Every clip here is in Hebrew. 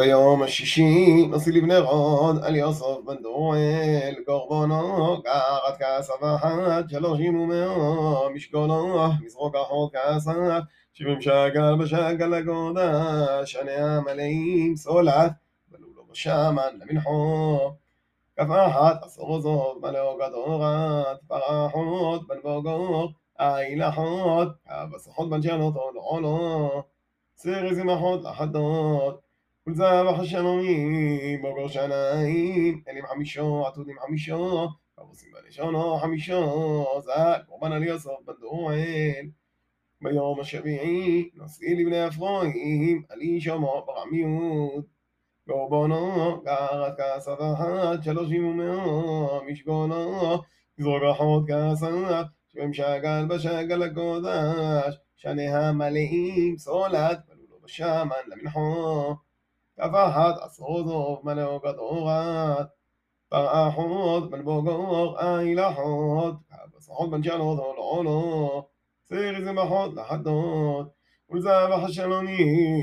ביום השישי לבני רון על יוסף בן דואל קורבנו קרת כעס ואחת שלושים ומאו משקולו מזרוק החוק כעסת שבעים שקל בשקל הגודה שני המלאים סולת בלו לו בשמן למנחו. כף אחת עשור זאת מלאו גדורת פרחות בן בוגור אילחות כבסחות בן שלותו לעולו סרי זמחות לחדות ולזבח השלומים בוגר שניים אלים חמישו עתודים חמישו כבוסים בלשונו חמישו זה קורבן על יוסף בן דואל ביום השביעי נשיא לבני אפרים על איש המו ברמיות קורבנו גרת כעסת אחת שלושים ומאו משגונו זרוק אחות כעסת שבעים שקל בשקל הקודש שני המלאים סולת בלו לו בשמן למנחו כף אחת עשרות זוב מלאו גדורת פרחות בן בוגור אילחות כבשחות בן שלוש עולו סרי זמחות לחדות ולזבח השלונים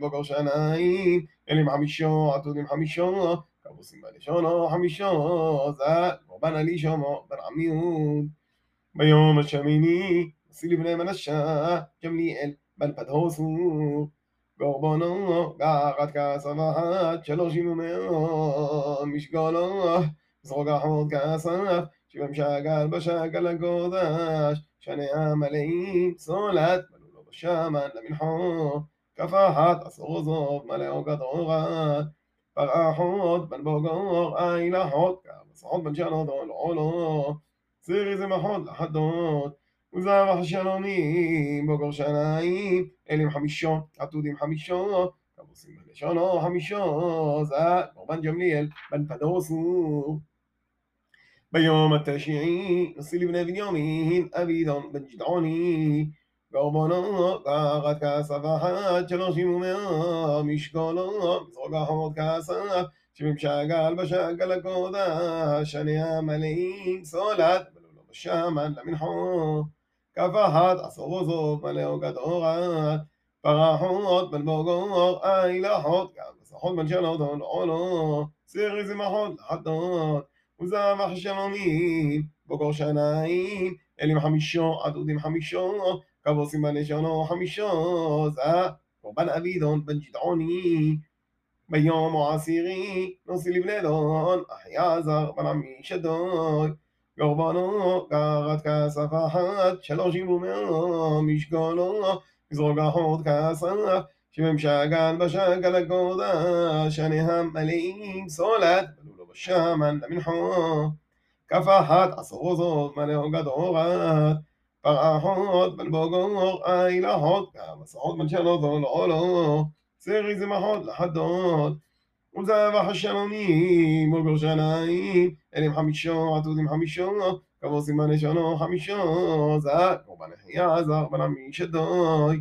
בוגר שניים אלים חמישו עתודים חמישו כבוסים בלשונו חמישו זה קורבן אישומו בן עמיוד ביום השמיני נשיא לבני מנשה גמליאל בן פדהוסו קורבנו גרת כעסה ואחת שלושים ומאו משקולו זרוק אחות כעסה שבעים שקל בשקל הקודש שני המלאים סולת בלו לו בשמן למנחו כף אחת עשור זוב מלאו גדורת פרחות בן בוגור אילחות כבשחות בן שלות עולו סרי זמחות לחדות וזבח השלונים בוגר שניים אלים חמישו עתודים חמישו כבוסים בלשונו חמישו זה קורבן ג'מליאל בן פדוסו ביום התשיעי נשיא לבני בנימין אבידון בן גדעוני קורבנו קרת כעסה ואחת שלושים ומאה משקולו מזרוק כעסה שבעים שקל בשקל הקודש שני המלאים סולת לו בשמן למנחו כף אחת עשור זוב מלאו גדורת פרחות בן בוגור אילחות כבשחות בן שלות עולו סרי זמחות לחדות וזבח שלומים בוגר שניים אלים חמישו עתודים חמישו כבוסים בלשונו חמישו זה קורבן אבידון בן גדעוני ביום העשירי נושא לבני דון אחי עזר בן עמי שדוי קורבנו קרת כסף אחת שלושים ומאו משקולו מזרוק אחות כסף שבעים שקל בשקל הקודש שני המלאים סולת לו בשמן למנחו. כף אחת עשור זאת מלאו גדורת פרחות בן בוגור אילחות כבשחות בן שלוש עולו סרי זמחות לחדות ולזבח השלומים בוגר שניים אלים חמישו עתודים חמישו כבוסים בלשונו חמישו זה קורבן אחי עזר בן עמי שדוי